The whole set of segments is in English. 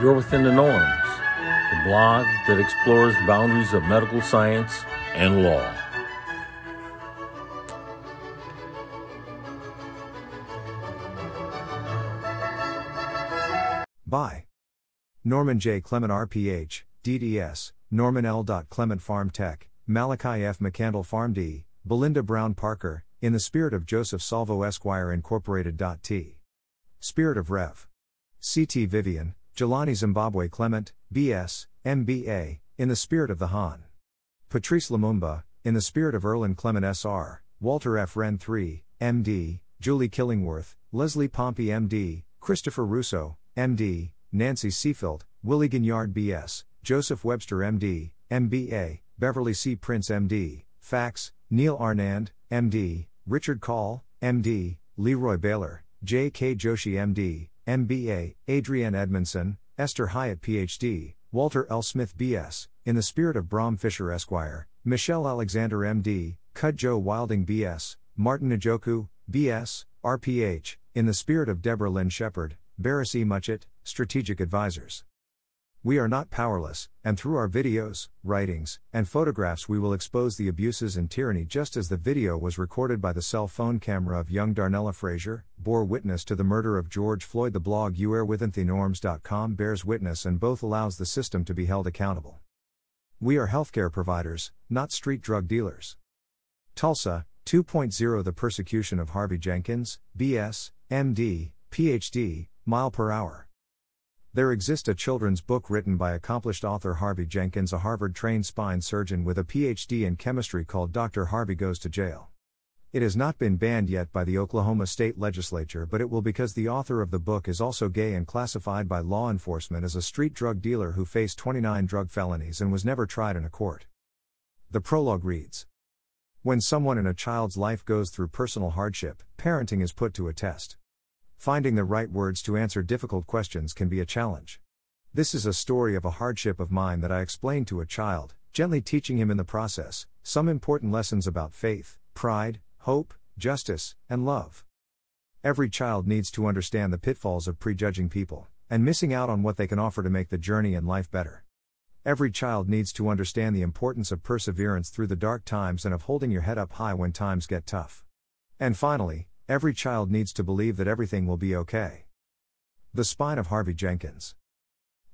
You're Within the Norms, the blog that explores the boundaries of medical science and law. By Norman J. Clement RPH, DDS, Norman L. Clement Pharm Tech, Malachi F. McCandle PharmD, Belinda Brown Parker, in the spirit of Joseph Salvo Esquire Incorporated. T. Spirit of Rev. C.T. Vivian, Jelani Zimbabwe Clement, B.S., M.B.A., in the spirit of the Han. Patrice Lumumba, in the spirit of Erland Clement S.R., Walter F. Wren III, M.D., Julie Killingworth, Leslie Pompey M.D., Christopher Russo, M.D., Nancy Seafield, Willie Gignard B.S., Joseph Webster M.D., M.B.A., Beverly C. Prince M.D., FACS, Neil Anand, M.D., Richard Call, M.D., Leroy Baylor, J.K. Joshi M.D., MBA, Adrienne Edmondson, Esther Hyatt PhD, Walter L. Smith BS, in the spirit of Bram Fischer Esquire, Michelle Alexander MD, Cud Joe Wilding BS, Martin Njoku, BS, RPH, in the spirit of Deborah Lynn Shepard, Barris E. Muchett, Strategic Advisors. We are not powerless, and through our videos, writings, and photographs, we will expose the abuses and tyranny just as the video was recorded by the cell phone camera of young Darnella Frazier, bore witness to the murder of George Floyd. The blog youarewithinthenorms.com bears witness and both allows the system to be held accountable. We are healthcare providers, not street drug dealers. Tulsa, 2.0 The persecution of Harvey Jenkins, B.S., M.D., Ph.D., mile per hour. There exists a children's book written by accomplished author Harvey Jenkins, a Harvard trained spine surgeon with a PhD in chemistry called Dr. Harvey Goes to Jail. It has not been banned yet by the Oklahoma State Legislature, but it will because the author of the book is also gay and classified by law enforcement as a street drug dealer who faced 29 drug felonies and was never tried in a court. The prologue reads When someone in a child's life goes through personal hardship, parenting is put to a test. Finding the right words to answer difficult questions can be a challenge. This is a story of a hardship of mine that I explained to a child, gently teaching him in the process some important lessons about faith, pride, hope, justice, and love. Every child needs to understand the pitfalls of prejudging people and missing out on what they can offer to make the journey in life better. Every child needs to understand the importance of perseverance through the dark times and of holding your head up high when times get tough. And finally, Every child needs to believe that everything will be okay. The Spine of Harvey Jenkins.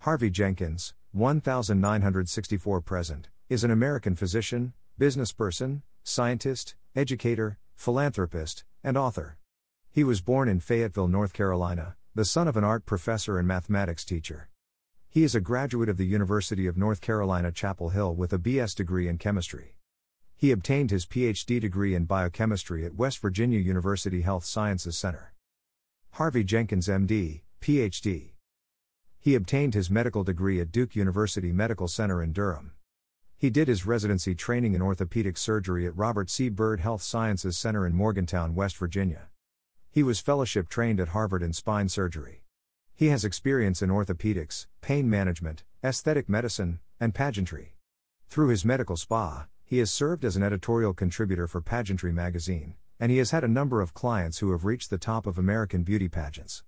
Harvey Jenkins, 1964 present, is an American physician, businessperson, scientist, educator, philanthropist, and author. He was born in Fayetteville, North Carolina, the son of an art professor and mathematics teacher. He is a graduate of the University of North Carolina Chapel Hill with a BS degree in chemistry. He obtained his PhD degree in biochemistry at West Virginia University Health Sciences Center. Harvey Jenkins, MD, PhD. He obtained his medical degree at Duke University Medical Center in Durham. He did his residency training in orthopedic surgery at Robert C. Byrd Health Sciences Center in Morgantown, West Virginia. He was fellowship trained at Harvard in spine surgery. He has experience in orthopedics, pain management, aesthetic medicine, and pageantry. Through his medical spa, he has served as an editorial contributor for Pageantry magazine, and he has had a number of clients who have reached the top of American beauty pageants.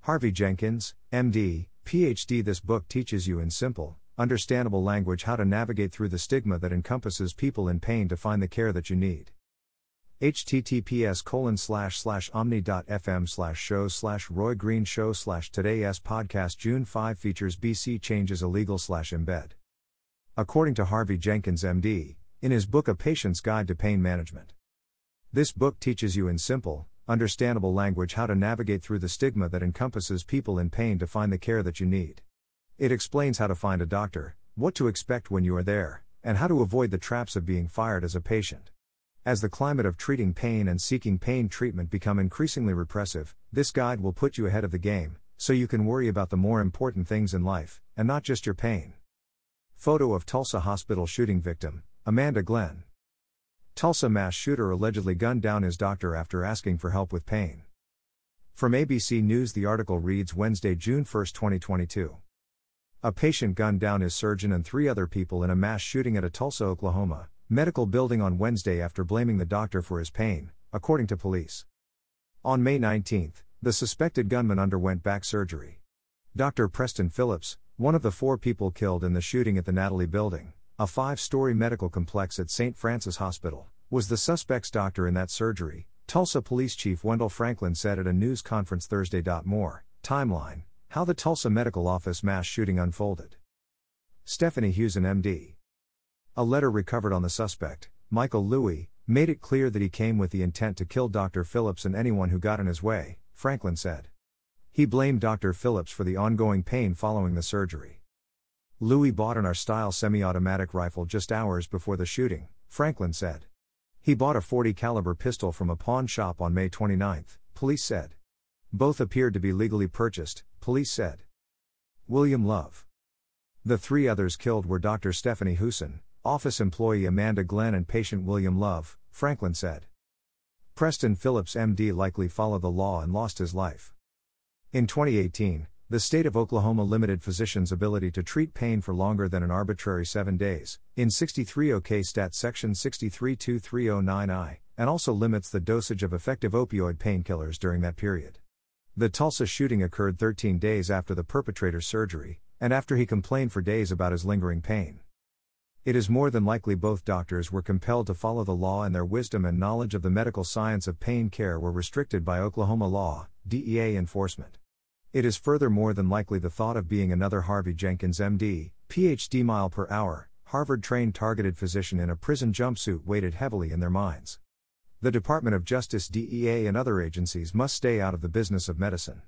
Harvey Jenkins, MD, PhD. This book teaches you in simple, understandable language how to navigate through the stigma that encompasses people in pain to find the care that you need https colon slash slash omni.fm slash show slash roy green show slash today's podcast june 5 features bc changes illegal slash embed according to Harvey Jenkins, MD, in his book A Patient's Guide to Pain Management. This book teaches you in simple, understandable language how to navigate through the stigma that encompasses people in pain to find the care that you need. It explains how to find a doctor, what to expect when you are there, and how to avoid the traps of being fired as a patient. As the climate of treating pain and seeking pain treatment become increasingly repressive, this guide will put you ahead of the game, so you can worry about the more important things in life, and not just your pain. Photo of Tulsa hospital shooting victim, Amanda Glenn. Tulsa mass shooter allegedly gunned down his doctor after asking for help with pain. From ABC News, the article reads Wednesday, June 1, 2022. A patient gunned down his surgeon and three other people in a mass shooting at a Tulsa, Oklahoma, medical building on Wednesday after blaming the doctor for his pain, according to police. On May 19, the suspected gunman underwent back surgery. Dr. Preston Phillips, one of the four people killed in the shooting at the Natalie Building, a five story medical complex at St. Francis Hospital, was the suspect's doctor in that surgery, Tulsa Police Chief Wendell Franklin said at a news conference Thursday. More, timeline, how the Tulsa Medical Office mass shooting unfolded. Stephanie Husen, MD. A letter recovered on the suspect, Michael Louis, made it clear that he came with the intent to kill Dr. Phillips and anyone who got in his way, Franklin said. He blamed Dr. Phillips for the ongoing pain following the surgery. Louis bought an R style semi automatic rifle just hours before the shooting, Franklin said. He bought a 40 caliber pistol from a pawn shop on May 29, police said. Both appeared to be legally purchased, police said. William Love. The three others killed were Dr. Stephanie Husen, office employee Amanda Glenn, and patient William Love, Franklin said. Preston Phillips, MD, likely followed the law and lost his life. In 2018, the state of Oklahoma limited physicians' ability to treat pain for longer than an arbitrary seven days, in 63 OK Stat Section 632309I, and also limits the dosage of effective opioid painkillers during that period. The Tulsa shooting occurred 13 days after the perpetrator's surgery, and after he complained for days about his lingering pain. It is more than likely both doctors were compelled to follow the law and their wisdom and knowledge of the medical science of pain care were restricted by Oklahoma law, DEA enforcement. It is further more than likely the thought of being another Harvey Jenkins, MD, PhD mile per hour, Harvard trained targeted physician in a prison jumpsuit weighted heavily in their minds. The Department of Justice, DEA, and other agencies must stay out of the business of medicine.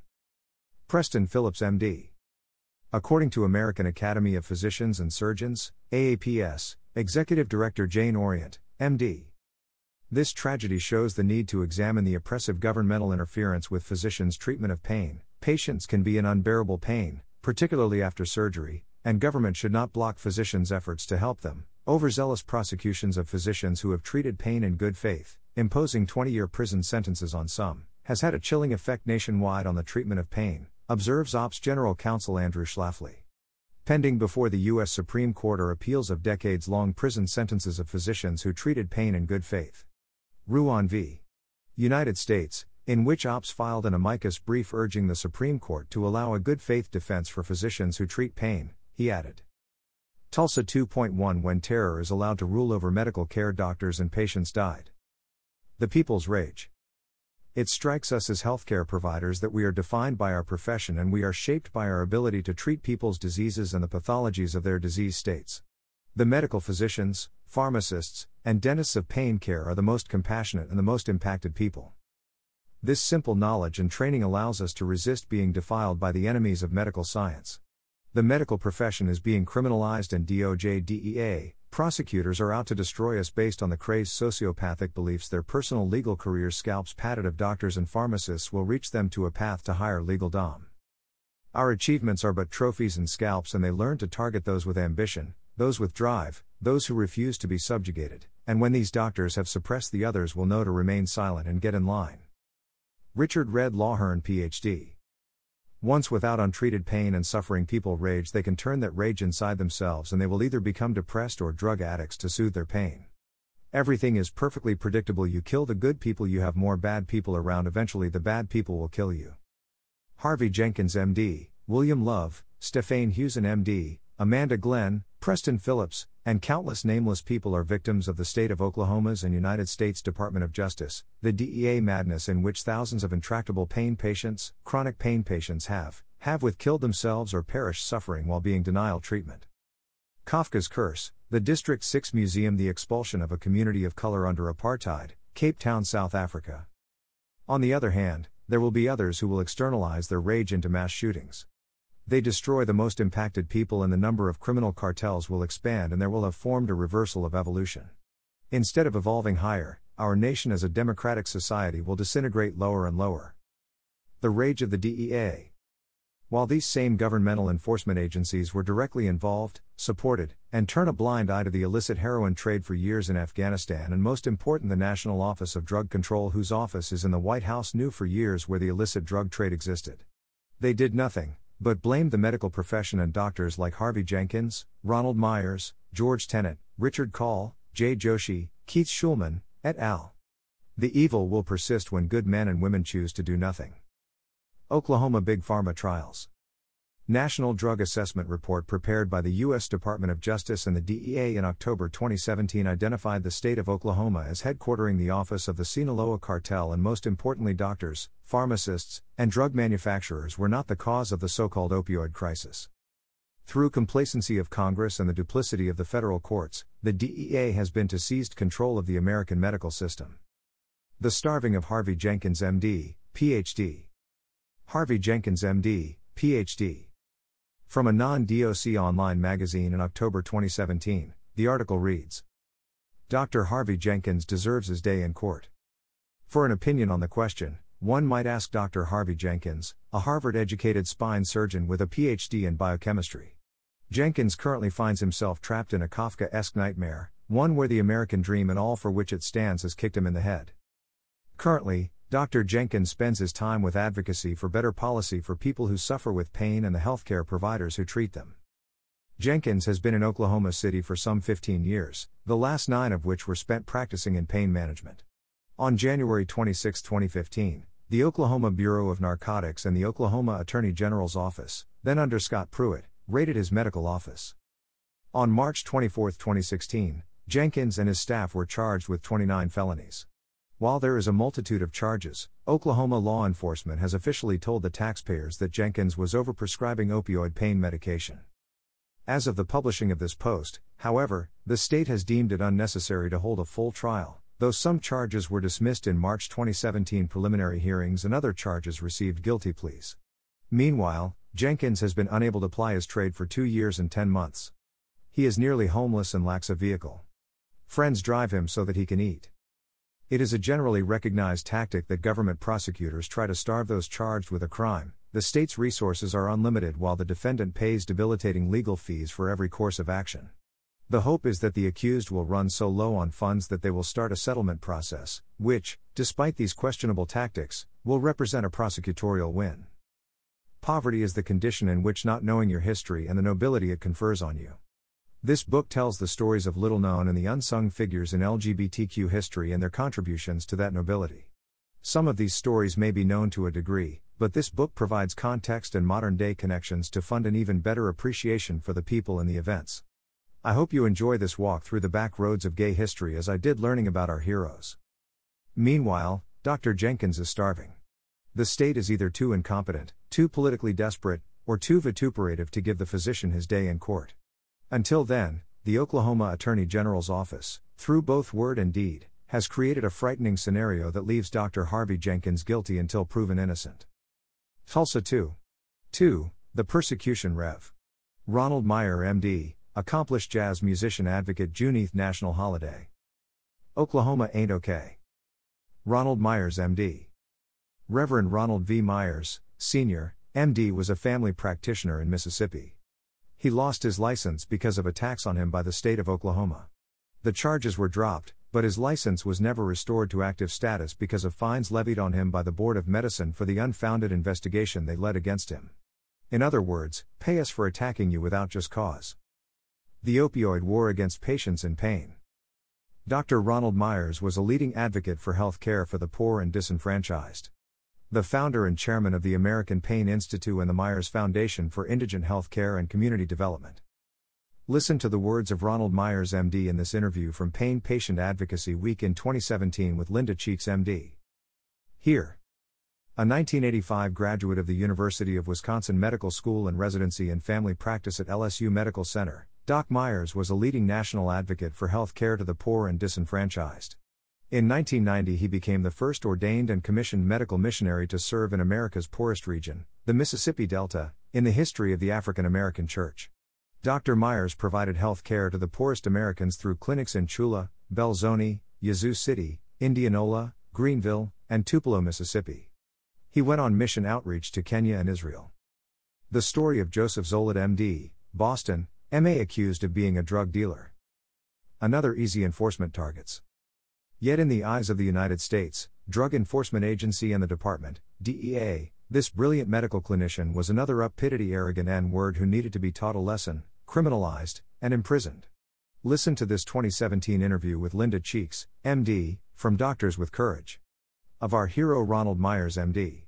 Preston Phillips, MD. According to American Academy of Physicians and Surgeons, AAPS, Executive Director Jane Orient, MD. This tragedy shows the need to examine the oppressive governmental interference with physicians' treatment of pain, Patients can be in unbearable pain, particularly after surgery, and government should not block physicians' efforts to help them. Overzealous prosecutions of physicians who have treated pain in good faith, imposing 20 year prison sentences on some, has had a chilling effect nationwide on the treatment of pain, observes Ops General Counsel Andrew Schlafly. Pending before the U.S. Supreme Court are appeals of decades long prison sentences of physicians who treated pain in good faith. Ruan v. United States, in which OPS filed an amicus brief urging the Supreme Court to allow a good faith defense for physicians who treat pain, he added. Tulsa 2.1 When terror is allowed to rule over medical care, doctors and patients died. The people's rage. It strikes us as healthcare providers that we are defined by our profession and we are shaped by our ability to treat people's diseases and the pathologies of their disease states. The medical physicians, pharmacists, and dentists of pain care are the most compassionate and the most impacted people. This simple knowledge and training allows us to resist being defiled by the enemies of medical science. The medical profession is being criminalized, and DOJ DEA, prosecutors are out to destroy us based on the crazed sociopathic beliefs their personal legal careers scalps padded of doctors and pharmacists will reach them to a path to higher legal dom. Our achievements are but trophies and scalps, and they learn to target those with ambition, those with drive, those who refuse to be subjugated, and when these doctors have suppressed the others will know to remain silent and get in line. Richard Red Lawhern, PhD. Once without untreated pain and suffering, people rage, they can turn that rage inside themselves and they will either become depressed or drug addicts to soothe their pain. Everything is perfectly predictable. You kill the good people, you have more bad people around, eventually, the bad people will kill you. Harvey Jenkins, MD, William Love, Stephanie Husen, MD, Amanda Glenn, Preston Phillips, and countless nameless people are victims of the state of Oklahoma's and United States Department of Justice, the DEA madness in which thousands of intractable pain patients, chronic pain patients have, have with killed themselves or perished suffering while being denial treatment. Kafka's Curse, the District 6 Museum, the expulsion of a community of color under apartheid, Cape Town, South Africa. On the other hand, there will be others who will externalize their rage into mass shootings. They destroy the most impacted people, and the number of criminal cartels will expand, and there will have formed a reversal of evolution. Instead of evolving higher, our nation as a democratic society will disintegrate lower and lower. The rage of the DEA. While these same governmental enforcement agencies were directly involved, supported, and turn a blind eye to the illicit heroin trade for years in Afghanistan, and most important, the National Office of Drug Control, whose office is in the White House, knew for years where the illicit drug trade existed. They did nothing, but blamed the medical profession and doctors like Harvey Jenkins, Ronald Myers, George Tenet, Richard Call, Jay Joshi, Keith Schulman, et al. The evil will persist when good men and women choose to do nothing. Oklahoma Big Pharma Trials National Drug Assessment Report prepared by the U.S. Department of Justice and the DEA in October 2017 identified the state of Oklahoma as headquartering the office of the Sinaloa cartel, and most importantly, doctors, pharmacists, and drug manufacturers were not the cause of the so called opioid crisis. Through complacency of Congress and the duplicity of the federal courts, the DEA has been to seized control of the American medical system. The starving of Harvey Jenkins, MD, PhD. Harvey Jenkins, MD, PhD. From a NonDoc online magazine in October 2017, the article reads Dr. Harvey Jenkins deserves his day in court. For an opinion on the question, one might ask Dr. Harvey Jenkins, a Harvard educated spine surgeon with a PhD in biochemistry. Jenkins currently finds himself trapped in a Kafka esque nightmare, one where the American dream and all for which it stands has kicked him in the head. Currently, Dr. Jenkins spends his time with advocacy for better policy for people who suffer with pain and the healthcare providers who treat them. Jenkins has been in Oklahoma City for some 15 years, the last nine of which were spent practicing in pain management. On January 26, 2015, the Oklahoma Bureau of Narcotics and the Oklahoma Attorney General's Office, then under Scott Pruitt, raided his medical office. On March 24, 2016, Jenkins and his staff were charged with 29 felonies. While there is a multitude of charges, Oklahoma law enforcement has officially told the taxpayers that Jenkins was overprescribing opioid pain medication. As of the publishing of this post, however, the state has deemed it unnecessary to hold a full trial, though some charges were dismissed in March 2017 preliminary hearings and other charges received guilty pleas. Meanwhile, Jenkins has been unable to ply his trade for two years and ten months. He is nearly homeless and lacks a vehicle. Friends drive him so that he can eat. It is a generally recognized tactic that government prosecutors try to starve those charged with a crime. The state's resources are unlimited while the defendant pays debilitating legal fees for every course of action. The hope is that the accused will run so low on funds that they will start a settlement process, which, despite these questionable tactics, will represent a prosecutorial win. Poverty is the condition in which not knowing your history and the nobility it confers on you. This book tells the stories of little known and the unsung figures in LGBTQ history and their contributions to that nobility. Some of these stories may be known to a degree, but this book provides context and modern day connections to fund an even better appreciation for the people and the events. I hope you enjoy this walk through the back roads of gay history as I did learning about our heroes. Meanwhile, Dr. Jenkins is starving. The state is either too incompetent, too politically desperate, or too vituperative to give the physician his day in court. Until then, the Oklahoma Attorney General's office, through both word and deed, has created a frightening scenario that leaves Dr. Harvey Jenkins guilty until proven innocent. Tulsa 2. 2. The Persecution Rev. Ronald Meyer, MD, accomplished jazz musician advocate Juneteenth national holiday. Oklahoma ain't okay. Ronald Myers, MD. Reverend Ronald V. Myers, Sr., MD, was a family practitioner in Mississippi. He lost his license because of attacks on him by the state of Oklahoma. The charges were dropped, but his license was never restored to active status because of fines levied on him by the Board of Medicine for the unfounded investigation they led against him. In other words, pay us for attacking you without just cause. The opioid war against patients in pain. Dr. Ronald Myers was a leading advocate for health care for the poor and disenfranchised the founder and chairman of the American Pain Institute and the Myers Foundation for Indigent Health Care and Community Development. Listen to the words of Ronald Myers, MD, in this interview from Pain Patient Advocacy Week in 2017 with Linda Cheeks, MD. Here. A 1985 graduate of the University of Wisconsin Medical School and residency in family practice at LSU Medical Center, Doc Myers was a leading national advocate for health care to the poor and disenfranchised. In 1990, he became the first ordained and commissioned medical missionary to serve in America's poorest region, the Mississippi Delta, in the history of the African American Church. Dr. Myers provided health care to the poorest Americans through clinics in Tchula, Belzoni, Yazoo City, Indianola, Greenville, and Tupelo, Mississippi. He went on mission outreach to Kenya and Israel. The story of Joseph Zolet, MD, Boston, MA accused of being a drug dealer. Another easy enforcement targets. Yet, in the eyes of the United States, Drug Enforcement Agency and the Department, DEA, this brilliant medical clinician was another uppity, arrogant N word who needed to be taught a lesson, criminalized, and imprisoned. Listen to this 2017 interview with Linda Cheeks, MD, from Doctors with Courage. Of our hero Ronald Myers, MD.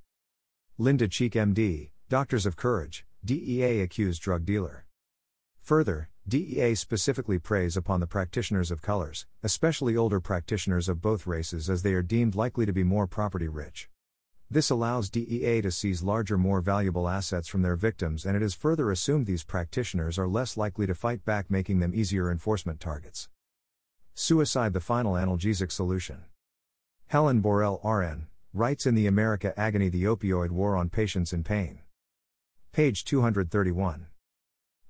Linda Cheek, MD, Doctors of Courage, DEA accused drug dealer. Further, DEA specifically preys upon the practitioners of colors, especially older practitioners of both races, as they are deemed likely to be more property rich. This allows DEA to seize larger, more valuable assets from their victims, and it is further assumed these practitioners are less likely to fight back, making them easier enforcement targets. Suicide the final analgesic solution. Helen Borel, RN, writes in The America Agony The Opioid War on Patients in Pain. Page 231.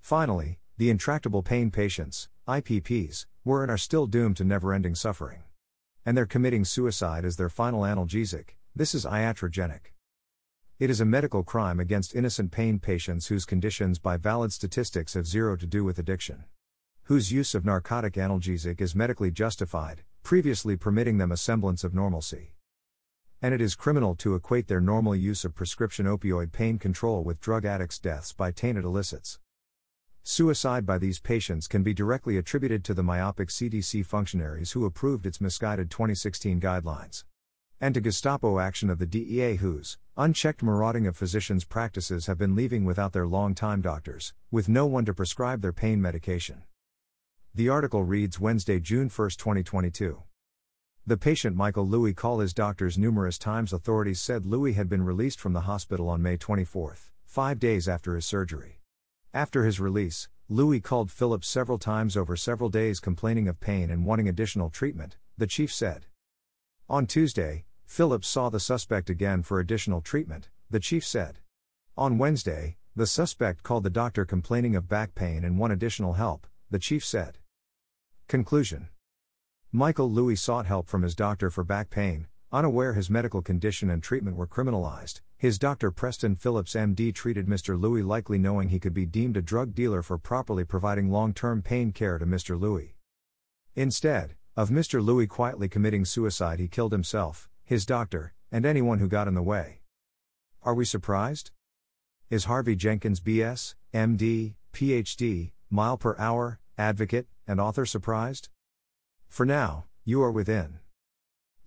Finally, the intractable pain patients, IPPs, were and are still doomed to never ending suffering. And they're committing suicide as their final analgesic, this is iatrogenic. It is a medical crime against innocent pain patients whose conditions, by valid statistics, have zero to do with addiction. Whose use of narcotic analgesic is medically justified, previously permitting them a semblance of normalcy. And it is criminal to equate their normal use of prescription opioid pain control with drug addicts' deaths by tainted illicits. Suicide by these patients can be directly attributed to the myopic CDC functionaries who approved its misguided 2016 guidelines and to Gestapo action of the DEA whose unchecked marauding of physicians' practices have been leaving without their long-time doctors, with no one to prescribe their pain medication. The article reads Wednesday, June 1, 2022. The patient Michael Louis called his doctors numerous times. Authorities said Louis had been released from the hospital on May 24, five days after his surgery. After his release, Louis called Phillips several times over several days complaining of pain and wanting additional treatment, the chief said. On Tuesday, Phillips saw the suspect again for additional treatment, the chief said. On Wednesday, the suspect called the doctor complaining of back pain and one additional help, the chief said. Conclusion Michael Louis sought help from his doctor for back pain, unaware his medical condition and treatment were criminalized. His doctor Preston Phillips MD treated Mr. Louis likely knowing he could be deemed a drug dealer for properly providing long term pain care to Mr. Louis. Instead, of Mr. Louis quietly committing suicide, he killed himself, his doctor, and anyone who got in the way. Are we surprised? Is Harvey Jenkins BS, MD, PhD, mile per hour, advocate, and author surprised? For now, you are within.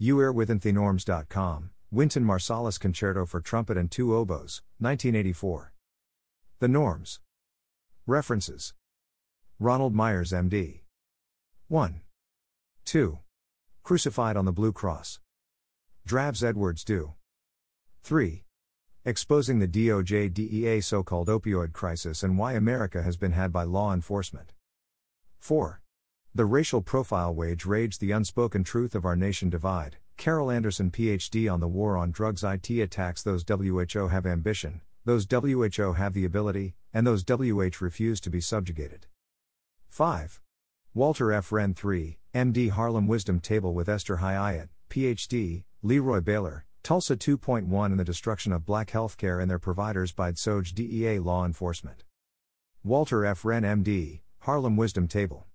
You are within thenorms.com, Wynton Marsalis Concerto for Trumpet and Two Oboes, 1984. The Norms. References Ronald Myers, MD. 1. 2. Crucified on the Blue Cross. Dravs Edwards do. 3. Exposing the DOJ DEA so called opioid crisis and why America has been had by law enforcement. 4. The racial profile wage rage the unspoken truth of our nation divide. Carol Anderson, PhD on the war on drugs IT attacks those WHO have ambition, those WHO have the ability, and those WH refuse to be subjugated. 5. Walter F. Wren 3, MD Harlem Wisdom Table with Esther Hayat, PhD, Leroy Baylor, Tulsa 2.1 and the Destruction of Black Healthcare and Their Providers by DSOJ DEA Law Enforcement. Walter F. Wren MD, Harlem Wisdom Table.